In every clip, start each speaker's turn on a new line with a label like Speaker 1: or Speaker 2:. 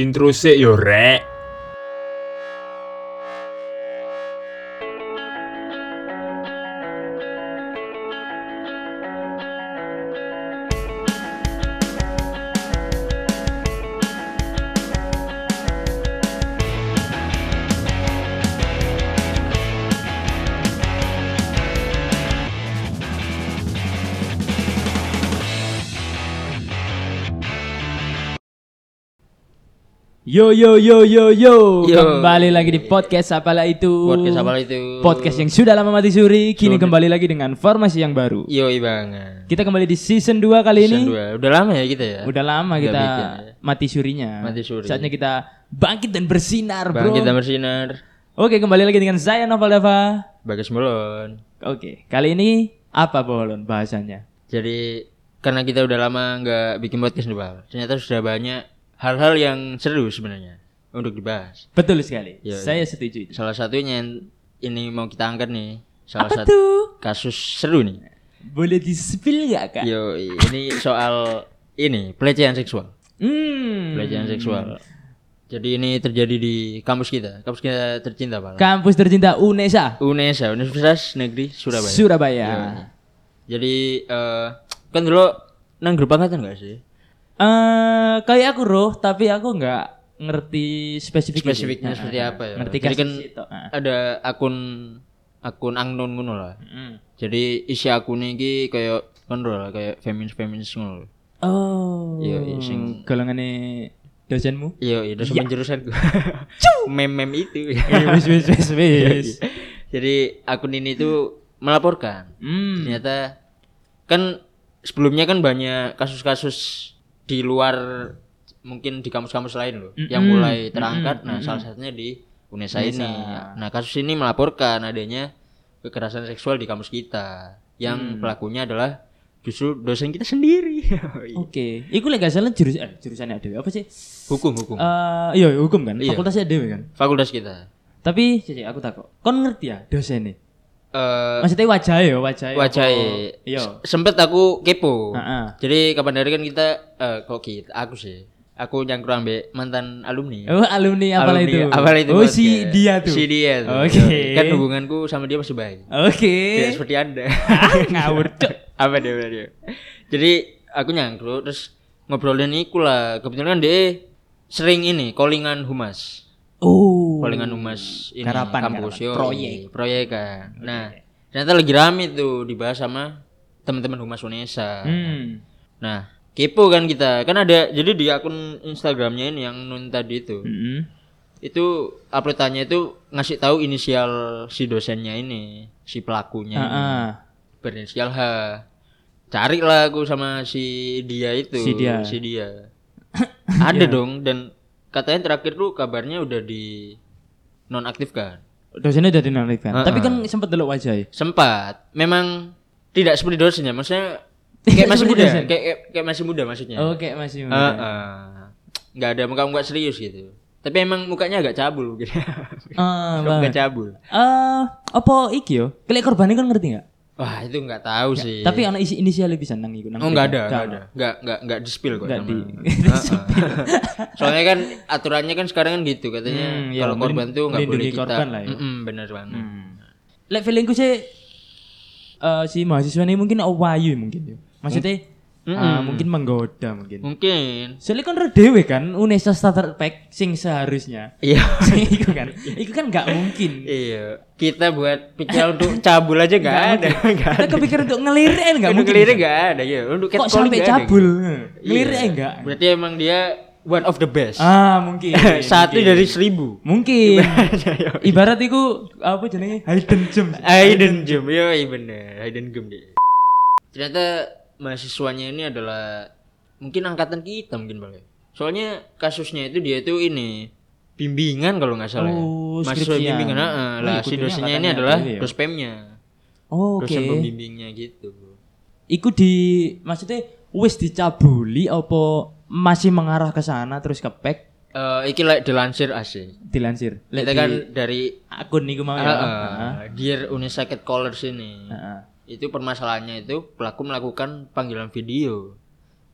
Speaker 1: Intro sik yo rek.
Speaker 2: Yo yo yo yo yo,
Speaker 3: Yo.
Speaker 2: kembali lagi di podcast apalah itu.
Speaker 3: Podcast apa itu?
Speaker 2: Podcast yang sudah lama mati suri, kini kembali lagi dengan formasi yang baru.
Speaker 3: Yoi banget.
Speaker 2: Kita kembali di season 2 kali ini.
Speaker 3: Season dua. Udah lama ya kita ya?
Speaker 2: Udah lama
Speaker 3: Nggak
Speaker 2: kita
Speaker 3: bikin ya.
Speaker 2: mati surinya.
Speaker 3: Mati suri.
Speaker 2: Saatnya kita bangkit dan bersinar,
Speaker 3: Bang
Speaker 2: Bro.
Speaker 3: kita bersinar.
Speaker 2: Oke, kembali lagi dengan saya Noval Dava.
Speaker 3: Bagus Mulon.
Speaker 2: Oke, kali ini apa Bolon bahasanya?
Speaker 3: Jadi karena kita udah lama nggak bikin podcast nih Bang. Ternyata sudah banyak hal-hal yang seru sebenarnya untuk dibahas.
Speaker 2: Betul sekali.
Speaker 3: Yo,
Speaker 2: saya setuju itu.
Speaker 3: Salah satunya yang ini mau kita angkat nih. Salah
Speaker 2: Apa
Speaker 3: satu
Speaker 2: tuh?
Speaker 3: kasus seru nih.
Speaker 2: Boleh di-spill nggak, Kak?
Speaker 3: Yo, ini soal ini pelecehan seksual.
Speaker 2: Hmm.
Speaker 3: Pelecehan seksual. Jadi ini terjadi di kampus kita, kampus kita tercinta Pak.
Speaker 2: Kampus tercinta UNESA,
Speaker 3: UNESA, Universitas Negeri Surabaya.
Speaker 2: Surabaya.
Speaker 3: Iya. Jadi eh kan dulu nang grup angkatan enggak sih?
Speaker 2: Eh, kayak aku roh, tapi aku nggak ngerti spesifik
Speaker 3: Spesifiknya seperti apa ya?
Speaker 2: Ngerti
Speaker 3: Jadi kan
Speaker 2: kasus itu. Ah.
Speaker 3: ada akun akun unknown ngono lah.
Speaker 2: Mm.
Speaker 3: Jadi isi akun iki kayak kontrol kayak feminis feminis ngono.
Speaker 2: Oh.
Speaker 3: Iya, iya, sing-
Speaker 2: golongannya dosenmu?
Speaker 3: Iya, itu sama jurusanku. Mem-mem itu.
Speaker 2: Wis wis wis wis.
Speaker 3: Jadi akun ini tuh melaporkan
Speaker 2: Hmm.
Speaker 3: ternyata kan sebelumnya kan banyak kasus-kasus di luar mungkin di kampus-kampus lain loh yang
Speaker 2: Mm-mm.
Speaker 3: mulai terangkat nah salah satunya di UNESA ini nah kasus ini melaporkan adanya kekerasan seksual di kampus kita yang pelakunya adalah justru dosen kita sendiri
Speaker 2: Oke, iku lek gak salah jurus eh, jurusannya ada apa sih?
Speaker 3: hukum hukum
Speaker 2: Eh, iya hukum kan,
Speaker 3: Iya.
Speaker 2: fakultasnya ada kan.
Speaker 3: fakultas kita
Speaker 2: Tapi cici aku takut. Kon ngerti ya dosennya?
Speaker 3: Eh
Speaker 2: Maksudnya wajah ya, wajah.
Speaker 3: wajah
Speaker 2: Iya.
Speaker 3: sempet aku kepo
Speaker 2: Heeh.
Speaker 3: jadi kapan hari kan kita eh kok kita aku sih aku nyangkruk ambek mantan alumni
Speaker 2: Oh, alumni apa itu?
Speaker 3: apa itu
Speaker 2: Oh, si dia tuh.
Speaker 3: si dia tuh
Speaker 2: Oke.
Speaker 3: Yoi. kan hubunganku sama dia masih baik
Speaker 2: Oke.
Speaker 3: tidak seperti anda
Speaker 2: Ngawur, Cuk.
Speaker 3: apa dia apa dia jadi aku nyangkruk terus ngobrolin iku lah kebetulan dia sering ini callingan humas
Speaker 2: Oh.
Speaker 3: Callingan humas ini
Speaker 2: Garapan,
Speaker 3: kampus
Speaker 2: garapan.
Speaker 3: yo
Speaker 2: Proyek.
Speaker 3: proyek kan nah ternyata lagi rame tuh dibahas sama teman-teman humas Unesa
Speaker 2: Hmm.
Speaker 3: nah kepo kan kita kan ada jadi di akun Instagramnya ini yang nun tadi itu
Speaker 2: Mm-mm.
Speaker 3: itu uploadannya itu ngasih tahu inisial si dosennya ini si pelakunya ini. Berinisial H cari lah aku sama si dia itu
Speaker 2: Si dia.
Speaker 3: si dia ada dong dan katanya terakhir tuh kabarnya udah di nonaktifkan
Speaker 2: Dosennya udah dinonaktifkan.
Speaker 3: Ah,
Speaker 2: Tapi kan sempat delok wajah. ya?
Speaker 3: sempat memang tidak seperti dosennya maksudnya kayak masih muda kayak, kayak kayak masih muda maksudnya
Speaker 2: Oke, masih
Speaker 3: Ah,
Speaker 2: muda.
Speaker 3: ah. nggak ada muka muka serius gitu tapi emang mukanya agak cabul gitu
Speaker 2: Ah,
Speaker 3: muka
Speaker 2: banget.
Speaker 3: cabul
Speaker 2: Eh, apa iki yo? Kelek korbannya kan ngerti nggak?
Speaker 3: Wah itu nggak tahu sih
Speaker 2: Tapi anak isi inisialnya bisa nang iku nang.
Speaker 3: Oh nggak ada, nggak ada, nggak nggak nggak di spill kok.
Speaker 2: Nggak di-.
Speaker 3: Soalnya kan aturannya kan sekarang kan gitu katanya
Speaker 2: Hmm, iya,
Speaker 3: kalau korban tuh nggak boleh kita.
Speaker 2: korban lah ya.
Speaker 3: Mm-mm, bener banget.
Speaker 2: Hmm. Lek feelingku sih eh si mahasiswa ini mungkin awayu mungkin yo. Maksudnya eh, mungkin menggoda mungkin.
Speaker 3: Mungkin.
Speaker 2: Soalnya kan dewe kan Unesa starter pack sing seharusnya.
Speaker 3: Iya.
Speaker 2: Sing iku kan. Iku kan nggak mungkin.
Speaker 3: iya. Kita buat pikiran untuk cabul aja nggak ada,
Speaker 2: Kita
Speaker 3: ada.
Speaker 2: kepikiran untuk ngelirik nggak mungkin.
Speaker 3: ngelirik nggak ada ya. Untuk
Speaker 2: Kok sampai cabul?
Speaker 3: gitu.
Speaker 2: Ngelirik
Speaker 3: Iya.
Speaker 2: enggak?
Speaker 3: Berarti emang dia one of the best.
Speaker 2: Ah, mungkin.
Speaker 3: Satu
Speaker 2: mungkin.
Speaker 3: dari seribu.
Speaker 2: Mungkin. Ibarat iku apa jenenge hidden gem.
Speaker 3: Hidden gem, iya iya bener, hidden gem dia. Ternyata mahasiswanya ini adalah mungkin angkatan kita mungkin balik. Soalnya kasusnya itu dia itu ini bimbingan kalau nggak salah. ya.
Speaker 2: Oh,
Speaker 3: mahasiswa
Speaker 2: skripsian.
Speaker 3: bimbingan.
Speaker 2: Oh,
Speaker 3: Lah si dosennya ini adalah
Speaker 2: ya.
Speaker 3: dospemnya.
Speaker 2: Oh, Oke.
Speaker 3: Dosen pembimbingnya gitu.
Speaker 2: Iku di maksudnya wis dicabuli apa masih mengarah ke sana terus ke pack
Speaker 3: Eh iki like dilansir asih.
Speaker 2: dilansir. Lek
Speaker 3: kan dari
Speaker 2: akun niku mau ya.
Speaker 3: heeh,
Speaker 2: Heeh.
Speaker 3: Dear Unesa Cat Callers ini.
Speaker 2: Heeh.
Speaker 3: Itu permasalahannya itu pelaku melakukan panggilan video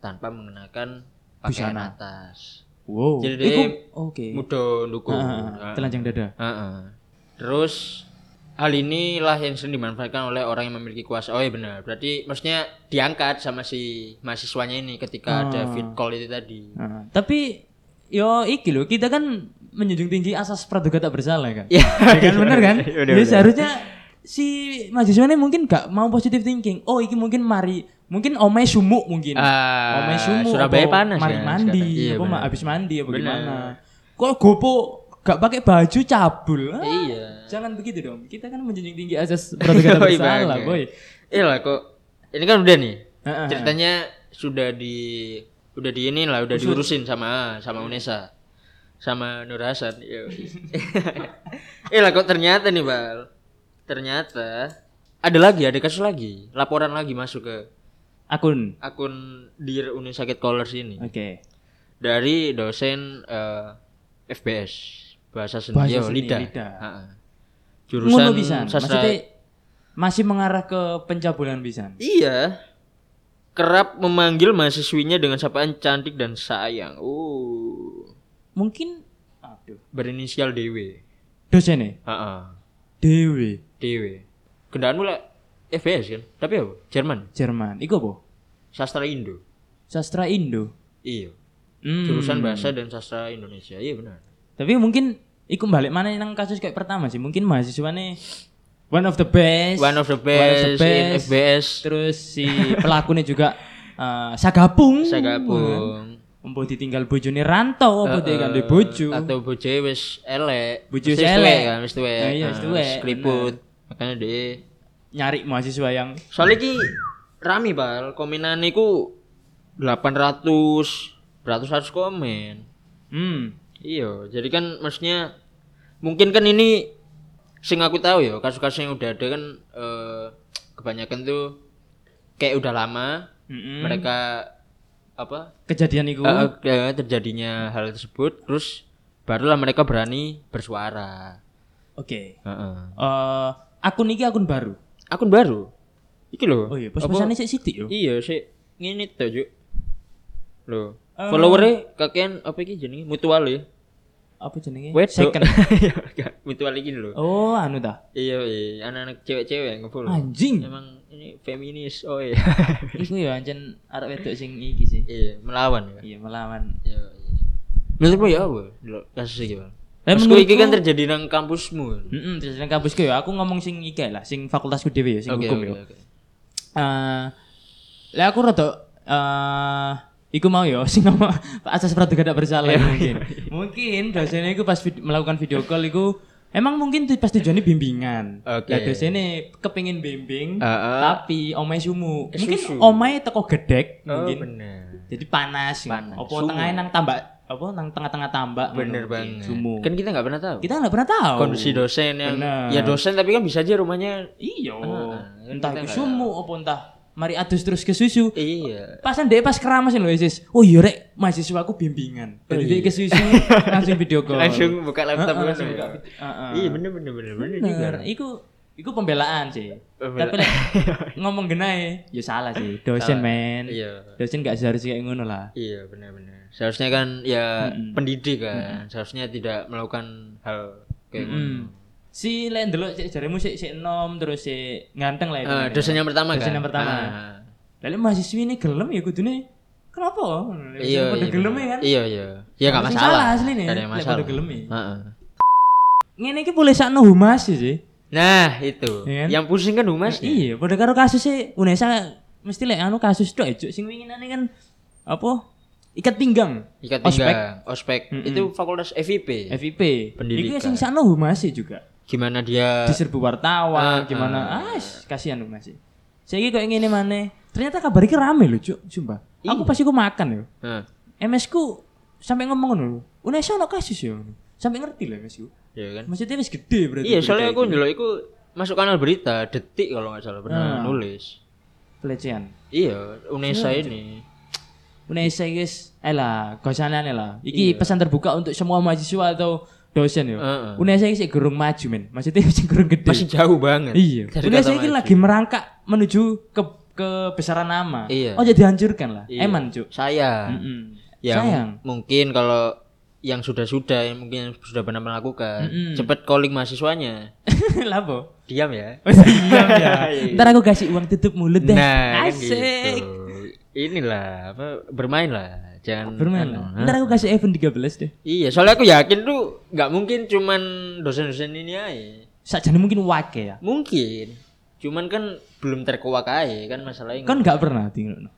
Speaker 3: tanpa mengenakan pakaian
Speaker 2: Busana.
Speaker 3: atas.
Speaker 2: Wow.
Speaker 3: Jadi dia
Speaker 2: oke.
Speaker 3: mudah dukung.
Speaker 2: Ah, telanjang dada.
Speaker 3: Heeh. Terus hal inilah yang sering dimanfaatkan oleh orang yang memiliki kuasa. Oh iya benar. Berarti maksudnya diangkat sama si mahasiswanya ini ketika ada fit call itu tadi.
Speaker 2: Heeh. tapi yo iki loh, kita kan menjunjung tinggi asas praduga tak bersalah kan.
Speaker 3: Iya.
Speaker 2: Ya kan kan?
Speaker 3: Udah,
Speaker 2: ya
Speaker 3: udah.
Speaker 2: seharusnya si mahasiswa ini mungkin gak mau positive thinking. Oh, iki mungkin mari mungkin omai sumuk mungkin.
Speaker 3: Ah,
Speaker 2: omai sumuk.
Speaker 3: Surabaya panas
Speaker 2: Mari
Speaker 3: ya
Speaker 2: mandi.
Speaker 3: Iya,
Speaker 2: apa
Speaker 3: bener.
Speaker 2: habis mandi apa
Speaker 3: Bener.
Speaker 2: gimana. Kok gopo gak pakai baju cabul. Ah,
Speaker 3: Iya.
Speaker 2: Jangan begitu dong. Kita kan menjunjung tinggi asas praduga tak bersalah, boy.
Speaker 3: Iya lah kok. Ini kan udah nih.
Speaker 2: Heeh.
Speaker 3: Ceritanya sudah di udah di ini lah, udah diurusin sama sama Unesa. Sama Nur Hasan. Iya. lah kok ternyata nih, Bal. Ternyata ada lagi, ada kasus lagi. Laporan lagi masuk ke
Speaker 2: Akun.
Speaker 3: akun Dear Unisakit Colors ini
Speaker 2: Oke.
Speaker 3: dari dosen eh, FBS bahasa seni,
Speaker 2: Bahasa seni,
Speaker 3: lidah.
Speaker 2: lidah.
Speaker 3: Jurusan
Speaker 2: pisan.
Speaker 3: sastra
Speaker 2: Maksudnya masih mengarah ke pencabulan pisan.
Speaker 3: Iya. Kerap memanggil mahasiswinya dengan sapaan cantik dan sayang. Uh,
Speaker 2: Mungkin aduh.
Speaker 3: berinisial DW.
Speaker 2: Dosennya
Speaker 3: Heeh.
Speaker 2: Dewi.
Speaker 3: Kendaraan mulai FBS kan? Tapi apa? Jerman.
Speaker 2: Jerman. Iku apa?
Speaker 3: Sastra Indo.
Speaker 2: Sastra Indo.
Speaker 3: Iya.
Speaker 2: Hmm.
Speaker 3: Jurusan bahasa dan sastra Indonesia. Iya benar.
Speaker 2: Tapi mungkin iku balik mana yang kasus kayak pertama sih. Mungkin mahasiswanya one of the best.
Speaker 3: One of the best, in FBS.
Speaker 2: Terus si pelakunya juga eh, sagapung.
Speaker 3: Saya gabung.
Speaker 2: Empo ditinggal bojone rantau apa dia kan bojo.
Speaker 3: Atau bojo wis elek.
Speaker 2: Bojo wis elek.
Speaker 3: kan, wis tuwek.
Speaker 2: Nah, iya, wis tuwek,
Speaker 3: Skriput. Makanya dia
Speaker 2: Nyari mahasiswa yang
Speaker 3: Soalnya ki rame bal, komenan niku 800 beratus ratus komen.
Speaker 2: hmm
Speaker 3: Iya, jadi kan maksudnya mungkin kan ini sing aku tahu ya kasus-kasus yang udah ada kan eh, kebanyakan tuh kayak udah lama
Speaker 2: Mm-mm.
Speaker 3: mereka apa
Speaker 2: kejadian itu
Speaker 3: eh, eh, terjadinya hal tersebut terus barulah mereka berani bersuara.
Speaker 2: Oke.
Speaker 3: Heeh.
Speaker 2: Eh, akun iki akun baru.
Speaker 3: Akun baru. Iki loh.
Speaker 2: Oh iya, pos-posannya sih sithik yo.
Speaker 3: Iya sih ngene to juk. Loh,
Speaker 2: Eh.
Speaker 3: followernya kakean apa iki jenenge mutual ya?
Speaker 2: Apa jenenge?
Speaker 3: Wedok.
Speaker 2: Second.
Speaker 3: Iya, mutual iki lho.
Speaker 2: Oh, anu dah.
Speaker 3: Iya, iya, anak-anak cewek-cewek yang nge-follow.
Speaker 2: Anjing.
Speaker 3: Emang ini feminis. Oh iya.
Speaker 2: Iku ya ancen arek wedok sing iki sih.
Speaker 3: iya, melawan ya.
Speaker 2: Iya, melawan.
Speaker 3: Iya, iya. Menurutmu ya apa? Kasus iki, Bang.
Speaker 2: Eh,
Speaker 3: Kasusku iki kan terjadi nang kampusmu.
Speaker 2: Heeh, terus nang kampusku ya aku ngomong sing iki lah, sing fakultasku dhewe ya, sing
Speaker 3: Oke,
Speaker 2: hukum
Speaker 3: oke,
Speaker 2: ya.
Speaker 3: oke.
Speaker 2: Eh, lah aku rada eh iku mau ya sing ngomong asas praduga tak bersalah
Speaker 3: Iya,
Speaker 2: mungkin. mungkin dosennya iku pas vid- melakukan video call iku emang mungkin tu- pas tujuannya bimbingan.
Speaker 3: Oke.
Speaker 2: Lah dosennya kepengin bimbing
Speaker 3: Heeh.
Speaker 2: tapi omai sumu. Mungkin
Speaker 3: Kesusu.
Speaker 2: omai teko gedek
Speaker 3: Oh,
Speaker 2: mungkin.
Speaker 3: bener.
Speaker 2: Jadi panas.
Speaker 3: Panas. Sumu.
Speaker 2: tengahnya nang tambak apa nang tengah-tengah tambak.
Speaker 3: Bener banget.
Speaker 2: Sumu.
Speaker 3: Kan kita nggak pernah tahu.
Speaker 2: Kita nggak pernah tahu.
Speaker 3: Kondisi dosen yang
Speaker 2: Bener.
Speaker 3: ya dosen tapi kan bisa aja rumahnya
Speaker 2: Iya.
Speaker 3: Ah,
Speaker 2: entah
Speaker 3: kita
Speaker 2: itu
Speaker 3: nggak
Speaker 2: sumu apa entah mari adus terus ke susu.
Speaker 3: iya.
Speaker 2: Pasan deh pas keramas lho Isis. Oh iya rek, mahasiswa aku bimbingan. Jadi dia ke susu langsung video call.
Speaker 3: Langsung buka laptop
Speaker 2: Heeh,
Speaker 3: kan.
Speaker 2: langsung buka. Heeh.
Speaker 3: Iya bener bener bener bener juga.
Speaker 2: Bener. Iku iku pembelaan sih.
Speaker 3: Pembelaan.
Speaker 2: Tapi lek ngomong genai ya salah sih. Dosen men.
Speaker 3: Iya.
Speaker 2: Dosen gak seharusnya kayak ngono lah.
Speaker 3: Iya benar-benar. Seharusnya kan ya pendidik kan. Seharusnya tidak melakukan hal kayak
Speaker 2: Hmm. Si lek ndelok sik jaremu sik sik enom terus sik ganteng lah itu.
Speaker 3: Eh, dosen yang pertama
Speaker 2: Dosen
Speaker 3: kan.
Speaker 2: yang pertama.
Speaker 3: Ah.
Speaker 2: Lalu mahasiswi ini gelem ya kudune kenapa?
Speaker 3: Iya, iya,
Speaker 2: gelem ya kan?
Speaker 3: Iya, iya. Ya
Speaker 2: Sing
Speaker 3: masalah.
Speaker 2: salah asli nih,
Speaker 3: Nggak ada yang
Speaker 2: lek
Speaker 3: masalah.
Speaker 2: gelem ya.
Speaker 3: Heeh.
Speaker 2: Ngene iki boleh sakno humas sih.
Speaker 3: Nah, itu.
Speaker 2: Iya kan?
Speaker 3: Yang pusing kan humas
Speaker 2: Iya, pada karo kasus sih Unesa mesti lek anu kasus tok juk sing winginane kan apa? Ikat pinggang.
Speaker 3: Ikat
Speaker 2: Ospek.
Speaker 3: pinggang, ospek. Itu fakultas FIP.
Speaker 2: FIP.
Speaker 3: Pendidikan.
Speaker 2: Iku sing sakno humas sih juga.
Speaker 3: Gimana dia
Speaker 2: Diserbu wartawan,
Speaker 3: Ah,
Speaker 2: gimana? Ah, kasihan humas sih. Saya kok ngene maneh. Ternyata kabar iki rame lho, Cuk, sumpah. Aku
Speaker 3: Iya.
Speaker 2: pasti ku makan yo.
Speaker 3: Heeh.
Speaker 2: MS ku sampai ngomong ngono. Unesa ono kasus ya. Sampai ngerti lah MS ku.
Speaker 3: Iya kan?
Speaker 2: Maksudnya wis gede berarti.
Speaker 3: Iya, soalnya aku
Speaker 2: iki.
Speaker 3: ndelok iku masuk kanal berita detik kalau nggak salah pernah
Speaker 2: Ah.
Speaker 3: nulis.
Speaker 2: pelecehan.
Speaker 3: Iya, Unesa ini.
Speaker 2: Unesa guys, eh lah, gosanane lah. Iki pesan terbuka untuk semua mahasiswa atau dosen yo.
Speaker 3: Heeh.
Speaker 2: Unesa iki sik gurung maju men. Maksudnya masih gurung gede.
Speaker 3: Masih jauh banget.
Speaker 2: iya. iki
Speaker 3: maju.
Speaker 2: lagi merangkak menuju ke kebesaran nama.
Speaker 3: Iya.
Speaker 2: Oh jadi hancurkan lah.
Speaker 3: Iya.
Speaker 2: Eman, Cuk.
Speaker 3: Saya.
Speaker 2: Mm-mm.
Speaker 3: yang
Speaker 2: Sayang.
Speaker 3: mungkin kalau yang sudah-sudah yang mungkin sudah pernah melakukan
Speaker 2: Mm-mm.
Speaker 3: cepet calling mahasiswanya
Speaker 2: lah po
Speaker 3: diam ya
Speaker 2: Oh, diam ya ntar aku kasih uang tutup mulut deh
Speaker 3: nah kan
Speaker 2: asik
Speaker 3: gitu inilah apa bermain lah jangan
Speaker 2: bermain.
Speaker 3: anu,
Speaker 2: lah
Speaker 3: hah?
Speaker 2: ntar aku kasih iPhone 13 deh.
Speaker 3: Iya soalnya aku yakin tuh nggak mungkin cuman dosen-dosen ini aja.
Speaker 2: Sajane mungkin wake ya?
Speaker 3: Mungkin. Cuman kan belum terkuak aja kan masalahnya
Speaker 2: kan nggak pernah tinggal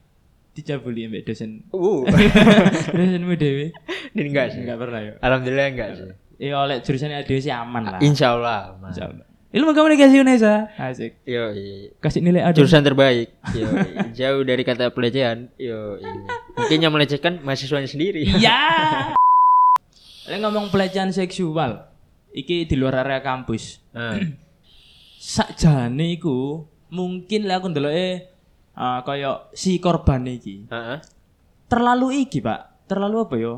Speaker 2: dicabuli mbak dosen.
Speaker 3: Uh.
Speaker 2: Dosenmu dewe
Speaker 3: ini enggak sih?
Speaker 2: Nggak pernah ya
Speaker 3: alhamdulillah enggak sih.
Speaker 2: Ya oleh jurusannya ada sih aman lah.
Speaker 3: Insya Allah Mas.
Speaker 2: Insya Allah. Ilmu komunikasi Unesa asik.
Speaker 3: Yo iya.
Speaker 2: kasih nilai ada
Speaker 3: jurusan terbaik. Yo jauh dari kata pelecehan. Yo iya. mungkin yang melecehkan mahasiswanya sendiri.
Speaker 2: Iya Lek ngomong pelecehan seksual iki di luar area kampus.
Speaker 3: Nah,
Speaker 2: sakjane iku mungkin lek aku ndeloke uh, kaya si korban iki.
Speaker 3: Heeh.
Speaker 2: terlalu iki pak. Terlalu apa yo?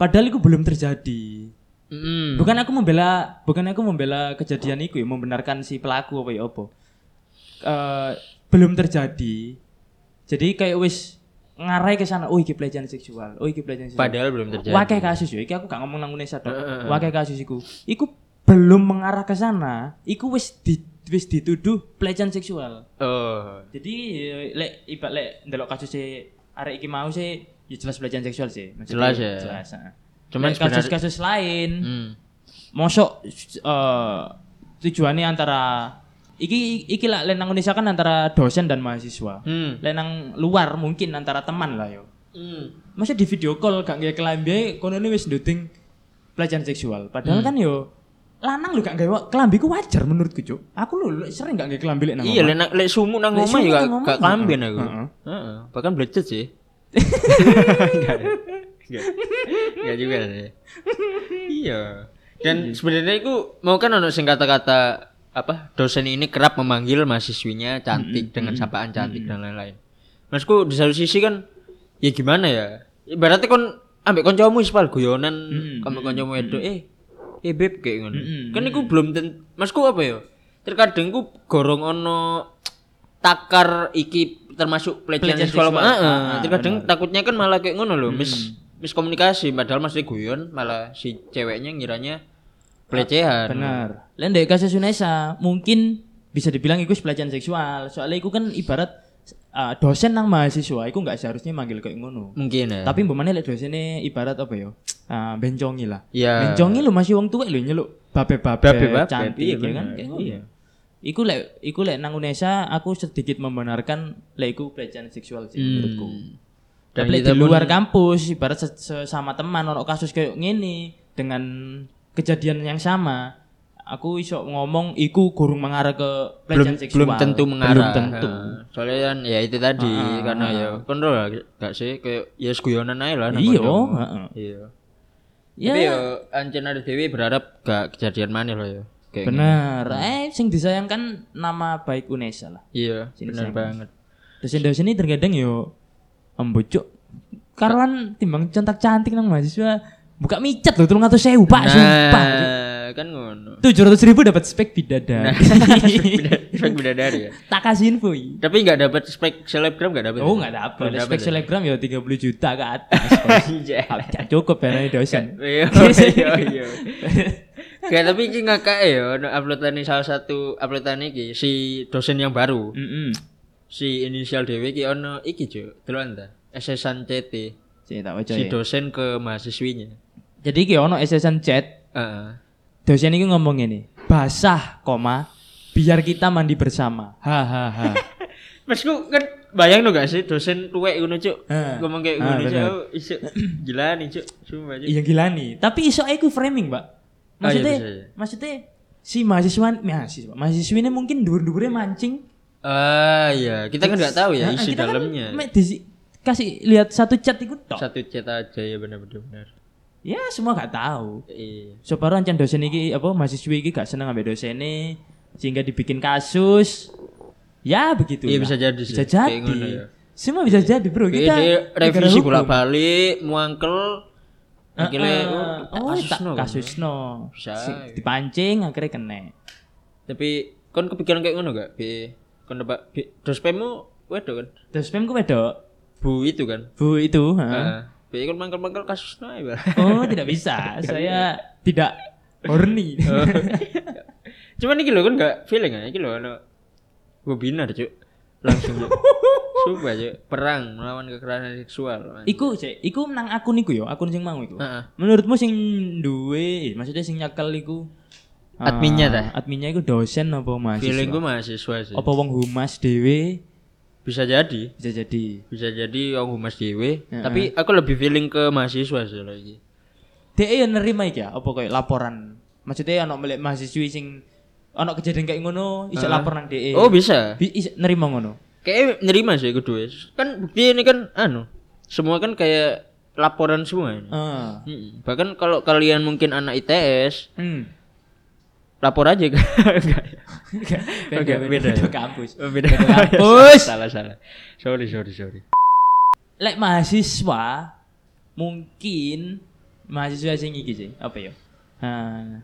Speaker 2: Padahal itu belum terjadi
Speaker 3: Mm.
Speaker 2: bukan aku membela bukan aku membela kejadian itu ya membenarkan si pelaku apa ya apa Eh, belum terjadi jadi kayak wis ngarai ke sana oh iki pelecehan seksual oh iki pelecehan seksual
Speaker 3: padahal belum terjadi
Speaker 2: Wakai kasus ya, iki aku gak ngomong nang Indonesia tok.
Speaker 3: Heeh.
Speaker 2: Wakai kasus iku. Iku belum mengarah ke sana, iku wis di, wis dituduh pelecehan seksual.
Speaker 3: oh
Speaker 2: Jadi eh, lek ibarat lek ndelok kasus si arek iki mau sih ya jelas pelecehan seksual sih. Maksudnya
Speaker 3: Jelas ya.
Speaker 2: Jelas. heeh.
Speaker 3: Cuman
Speaker 2: kasus-kasus lain,
Speaker 3: hmm.
Speaker 2: mosok eh tujuannya antara iki iki lah lek nang Indonesia kan antara dosen dan mahasiswa.
Speaker 3: Hmm.
Speaker 2: Lek nang luar mungkin antara teman lah yo.
Speaker 3: Hmm.
Speaker 2: Masa di video call gak nggak kelambi kono ini wis nduting pelecehan seksual. Padahal kan yo lanang lu gak gawe kelambi ku wajar menurutku, Cuk. Aku lu sering gak nggak kelambi lek nang
Speaker 3: Iya, lek lek sumu nang omah
Speaker 2: sumu
Speaker 3: ya gak klambian aku.
Speaker 2: Heeh.
Speaker 3: Bahkan blecet sih. Enggak. Juga sih. Iya. Dan sebenarnya itu mau kan ono sing kata-kata apa dosen ini kerap memanggil mahasiswinya cantik dengan sapaan cantik dan lain-lain. Masku di satu sisi kan ya gimana ya? Ibaratnya kon ambek kancamu ispal guyonan kamu kancamu wedok eh eh beb kayak ngono. Kan iku belum ten Masku apa ya? Terkadang ku gorong ono takar iki termasuk pelecehan seksual. Heeh.
Speaker 2: Ah,
Speaker 3: terkadang takutnya kan malah kayak ngono loh, mis miskomunikasi padahal masih guyon malah si ceweknya ngiranya pelecehan.
Speaker 2: Benar. Lek ndek kasus Indonesia mungkin bisa dibilang iku pelecehan seksual. Soalnya iku kan ibarat uh, dosen nang mahasiswa iku nggak seharusnya manggil kayak ngono.
Speaker 3: Mungkin ya.
Speaker 2: Tapi mbemane lek dosennya ibarat apa ya? Ah, bencongi lah.
Speaker 3: Iya.
Speaker 2: Bencongi lu masih wong tuwek lho nyeluk babe-babe
Speaker 3: Babe-babe,
Speaker 2: cantik
Speaker 3: iya
Speaker 2: ya kan kayak.
Speaker 3: Iya.
Speaker 2: Iku lek iku lek nang Indonesia aku sedikit membenarkan lek iku pelecehan seksual sih menurutku.
Speaker 3: Dan
Speaker 2: Tapi di luar kampus ibarat se- sesama teman ono kasus kayak gini dengan kejadian yang sama aku iso ngomong iku kurang mengarah ke
Speaker 3: belum
Speaker 2: pelecehan seksual
Speaker 3: belum tentu mengarah.
Speaker 2: belum tentu
Speaker 3: Heeh. Soalnya kan ya itu tadi karena ya kontrol lah gak sih kayak ya guyonan aja lah.
Speaker 2: Iya, heeh.
Speaker 3: Iya.
Speaker 2: ya
Speaker 3: Tapi ya Ancen Dewi berharap gak kejadian mana loh ya. Kayak
Speaker 2: benar eh sing disayangkan nama baik Unesa lah
Speaker 3: Iya,
Speaker 2: Sini sayang.
Speaker 3: banget.
Speaker 2: dosen-dosen ini terkadang yo embocok karuan timbang cantik cantik nang mahasiswa buka micet loh tolong atau sewu pak sumpah
Speaker 3: Nah, kan ngono.
Speaker 2: tujuh ratus ribu dapat spek bidadari
Speaker 3: Beda- Spek bidadari ya.
Speaker 2: tak kasih info iya.
Speaker 3: Tapi nggak dapat spek selebgram nggak dapat.
Speaker 2: Oh nggak dapat. Spek
Speaker 3: ya?
Speaker 2: selebgram ya 30 juta ke atas. Gak cukup ya dosen.
Speaker 3: Iya, iya, iya. Kayak tapi iki ngakak ya, uploadan ini salah satu uploadan iki si dosen yang baru.
Speaker 2: Mm
Speaker 3: Si inisial dewe iki ono iki, Cuk. Deloken ta? SSan CT.
Speaker 2: Sih tak baca
Speaker 3: Si
Speaker 2: ya.
Speaker 3: dosen ke mahasiswinya.
Speaker 2: Jadi ki ono SSN chat,
Speaker 3: Heeh.
Speaker 2: dosen ini ngomong ini, basah, koma, biar kita mandi bersama. Hahaha.
Speaker 3: Masku kan bayang lo gak sih dosen tuwek ngono, Cuk. Ngomong kayak
Speaker 2: Ah,
Speaker 3: ngono,
Speaker 2: bener.
Speaker 3: Cuk. Isu gila nih, Cuk. Cuk.
Speaker 2: Iya gila nih. Tapi iso aku framing, Mbak.
Speaker 3: Oh, iya,
Speaker 2: Maksudnya,
Speaker 3: bisa, iya.
Speaker 2: maksudnya si mahasiswa, mahasiswa, mahasiswa ini mungkin dur-durnya mancing.
Speaker 3: Ah, iya. Kita kan nggak tahu ya
Speaker 2: Nah,
Speaker 3: isi
Speaker 2: kita kan
Speaker 3: dalamnya.
Speaker 2: me- disi- kasih lihat satu chat itu tok.
Speaker 3: Satu chat aja ya benar-benar. benar.
Speaker 2: Ya semua gak tahu.
Speaker 3: Iya.
Speaker 2: Soparan ancen dosen iki apa mahasiswa iki gak seneng ambek dosene sehingga dibikin kasus. Ya begitu.
Speaker 3: Iya bisa jadi sih.
Speaker 2: Bisa
Speaker 3: Kayak
Speaker 2: jadi.
Speaker 3: ngono ya.
Speaker 2: Semua bisa jadi, Bro.
Speaker 3: Kita
Speaker 2: negara
Speaker 3: revisi
Speaker 2: hukum.
Speaker 3: bolak-balik, muangkel. Akhirnya
Speaker 2: Heeh.
Speaker 3: oh,
Speaker 2: oh,
Speaker 3: kasus no.
Speaker 2: kasusno.
Speaker 3: Bisa.
Speaker 2: Si- dipancing akhirnya kena.
Speaker 3: Tapi kon kepikiran kayak ngono gak? Bi kon nebak bi- dospemmu wedok kan?
Speaker 2: Terus pem ku wedok.
Speaker 3: Bu itu kan.
Speaker 2: Bu itu, heeh.
Speaker 3: Be kon mangkel-mangkel kasus nae.
Speaker 2: Oh, tidak bisa. Saya tidak horny.
Speaker 3: Cuman iki lho kan gak feeling ya, iki lho ono webinar, Cuk. Langsung Cuk. Sumpah, Cuk. Perang melawan kekerasan seksual. man.
Speaker 2: iku cek, iku nang akun iku yo, akun sing mau iku.
Speaker 3: Heeh.
Speaker 2: Menurutmu sing duwe, maksudnya sing nyekel iku
Speaker 3: Adminnya dah?
Speaker 2: Adminnya iku dosen apa mahasiswa?
Speaker 3: Feelingku mahasiswa sih.
Speaker 2: Apa wong humas dhewe
Speaker 3: Bisa jadi.
Speaker 2: bisa jadi.
Speaker 3: Bisa jadi wong humas dhewe,
Speaker 2: Heeh.
Speaker 3: tapi aku lebih feeling ke mahasiswa sih lagi.
Speaker 2: Dia yang nerima iki ya, apa kayak laporan. Maksudnya ono melek mahasiswi sing ono kejadian kayak ngono, iso
Speaker 3: Heeh.
Speaker 2: lapor nang DE.
Speaker 3: Oh, bisa.
Speaker 2: Bi- iso nerima ngono.
Speaker 3: Kayak nerima sih kedua. Kan bukti ini kan anu, semua kan kayak laporan semua ini.
Speaker 2: Ah.
Speaker 3: Mm-mm. Bahkan kalau kalian mungkin anak ITS,
Speaker 2: Hmm.
Speaker 3: Lapor aja kan. Enggak.
Speaker 2: beda,
Speaker 3: Oke,
Speaker 2: beda,
Speaker 3: beda
Speaker 2: kampus.
Speaker 3: Oh, beda.
Speaker 2: Beda kampus.
Speaker 3: salah salah. Sorry sorry sorry.
Speaker 2: Lek mahasiswa mungkin mahasiswa sing iki sih, apa ya? Ah,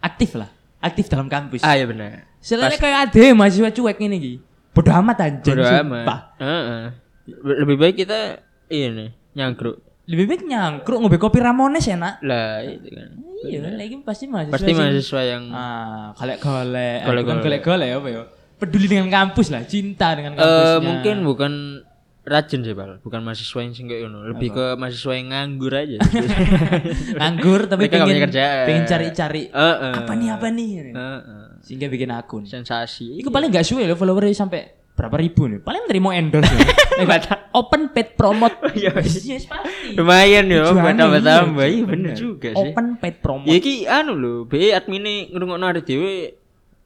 Speaker 2: aktif lah, aktif dalam kampus.
Speaker 3: Ah ya benar.
Speaker 2: Selain kayak ada mahasiswa cuek ini iki. Bodoh amat anjing.
Speaker 3: Bodo
Speaker 2: sumpah.
Speaker 3: amat. Heeh. Lebih baik kita ini nyangkruk.
Speaker 2: Lebih baik nyangkruk ngombe kopi Ramones enak.
Speaker 3: Lah itu kan.
Speaker 2: Iya, lagi pasti mahasiswa.
Speaker 3: Pasti
Speaker 2: sing-
Speaker 3: mahasiswa yang
Speaker 2: Ah, golek-golek, ah,
Speaker 3: Golek-golek.
Speaker 2: bukan golek-golek apa ya? Peduli dengan kampus lah, cinta dengan
Speaker 3: eh
Speaker 2: kampusnya.
Speaker 3: mungkin bukan rajin sih, Bal. Bukan mahasiswa yang sing kayak ngono. Lebih ke mahasiswa yang nganggur aja.
Speaker 2: nganggur tapi
Speaker 3: Mereka
Speaker 2: pengen pengen cari-cari
Speaker 3: Heeh.
Speaker 2: apa nih apa nih
Speaker 3: Heeh.
Speaker 2: sehingga bikin akun.
Speaker 3: Sensasi.
Speaker 2: Iku paling gak suwe lo followernya sampai berapa ribu nih. Paling terima endorse ya. Open paid promote.
Speaker 3: Iya,
Speaker 2: Yes, pasti.
Speaker 3: Lumayan ya,
Speaker 2: Tujuannya
Speaker 3: tambah-tambah.
Speaker 2: iya,
Speaker 3: Iya
Speaker 2: bener.
Speaker 3: bener juga sih.
Speaker 2: Open paid promote.
Speaker 3: Ya iki anu lho, be admine ngrungokno arek dhewe.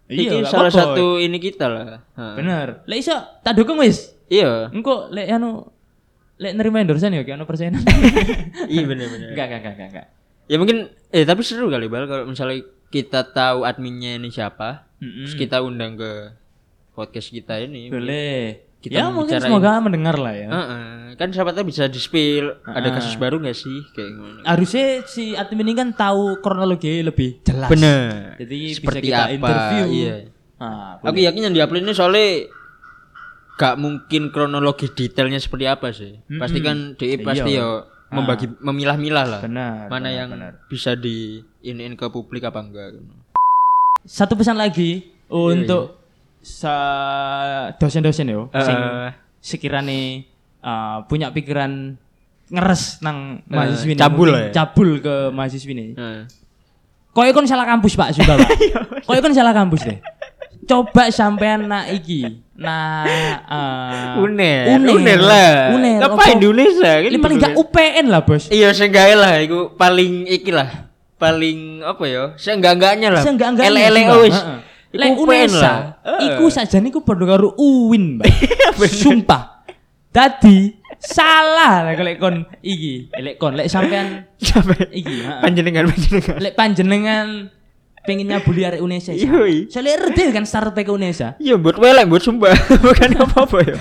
Speaker 2: Iya,
Speaker 3: salah satu ini kita lah. Ha.
Speaker 2: Bener. Lek iso tak dukung wis.
Speaker 3: Iya.
Speaker 2: Engko lek anu lek nerima endorsean ya kayak anu persenan.
Speaker 3: Iya bener-bener.
Speaker 2: Enggak, enggak, enggak, enggak.
Speaker 3: Ya mungkin eh tapi seru kali Bal kalau misalnya kita tahu adminnya ini siapa,
Speaker 2: Mm-mm.
Speaker 3: terus kita undang ke podcast kita ini.
Speaker 2: Boleh.
Speaker 3: Kita
Speaker 2: ya mungkin semoga mendengar lah ya.
Speaker 3: Heeh. Kan siapa tahu bisa di-spill ada
Speaker 2: Ah.
Speaker 3: kasus baru gak sih kayak ngono.
Speaker 2: Harusnya si admin ini kan tahu kronologi lebih jelas.
Speaker 3: Bener.
Speaker 2: Jadi
Speaker 3: Seperti
Speaker 2: bisa kita
Speaker 3: apa,
Speaker 2: interview.
Speaker 3: iya.
Speaker 2: Nah,
Speaker 3: Aku yakin yang diupload ini soalnya gak mungkin kronologi detailnya seperti apa sih. Pasti kan DI pasti
Speaker 2: Iya.
Speaker 3: ya membagi memilah-milah lah.
Speaker 2: benar.
Speaker 3: Mana
Speaker 2: benar,
Speaker 3: yang
Speaker 2: benar.
Speaker 3: bisa di iniin ke publik apa enggak.
Speaker 2: Satu pesan lagi untuk sa dosen-dosen yo
Speaker 3: Eh.
Speaker 2: sing sekiranya uh, punya pikiran ngeres nang mahasiswi ini,
Speaker 3: cabul ya.
Speaker 2: cabul ke mahasiswi ini.
Speaker 3: Heeh.
Speaker 2: Koyo kon salah kampus Pak sumpah Pak. Koyo kon salah kampus deh. Coba sampean nak iki. Nah, uh,
Speaker 3: Uner, uner, lah.
Speaker 2: Uner.
Speaker 3: Ngapain di Indonesia?
Speaker 2: Ini paling gak. UPN lah, Bos.
Speaker 3: Iya, seenggaknya lah iku paling iki lah. Paling apa ya? Seenggak-enggaknya lah.
Speaker 2: Seenggak-enggaknya.
Speaker 3: Wis.
Speaker 2: Lek Unesa,
Speaker 3: lah.
Speaker 2: iku sajane iku padha karo UIN, Mbak. Sumpah. Dadi salah lah lek kon iki. Lek kon lek sampean iki,
Speaker 3: panjenengan panjenengan.
Speaker 2: Lek panjenengan pengen nyabuli arek Unesa.
Speaker 3: Yoi.
Speaker 2: Soalnya redel kan start PK Unesa.
Speaker 3: Iya, buat welek, buat sumpah. Bukan apa-apa ya.